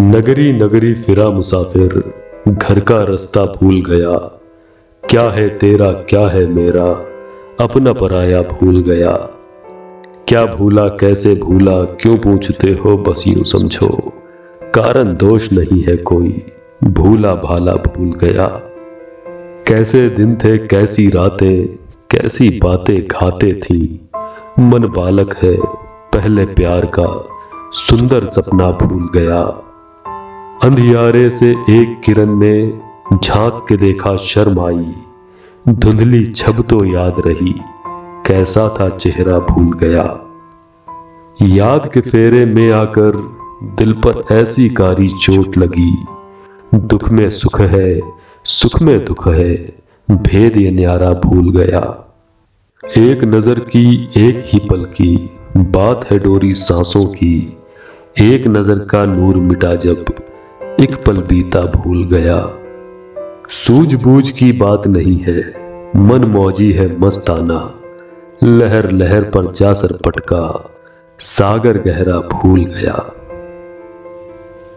नगरी नगरी फिरा मुसाफिर, घर का रास्ता भूल गया। क्या है तेरा, क्या है मेरा? अपना पराया भूल गया। क्या भूला, कैसे भूला, क्यों पूछते हो? बस यूँ समझो। कारण दोष नहीं है कोई, भूला भाला भूल गया। कैसे दिन थे, कैसी रातें, कैसी बातें घाते थी। मन बालक है, पहले प्यार का, सुंदर सपना भूल गया। अंधियारे से एक किरण ने झाँक के देखा शर्म आई। धुंधली छब तो याद रही। कैसा था चेहरा भूल गया। याद के फेरे में आकर दिल पर ऐसी कारी चोट लगी। दुख में सुख है, सुख में दुख है, भेद ये न्यारा भूल गया। एक नज़र की, एक ही पल की बात है डोरी सांसों की। एक नज़र का नूर मिटा जब एक पल बीता भूल गया। सूझबूझ की बात नहीं है, मन मौजी है मस्ताना। लहर लहर पर जासर पटका, सागर गहरा भूल गया।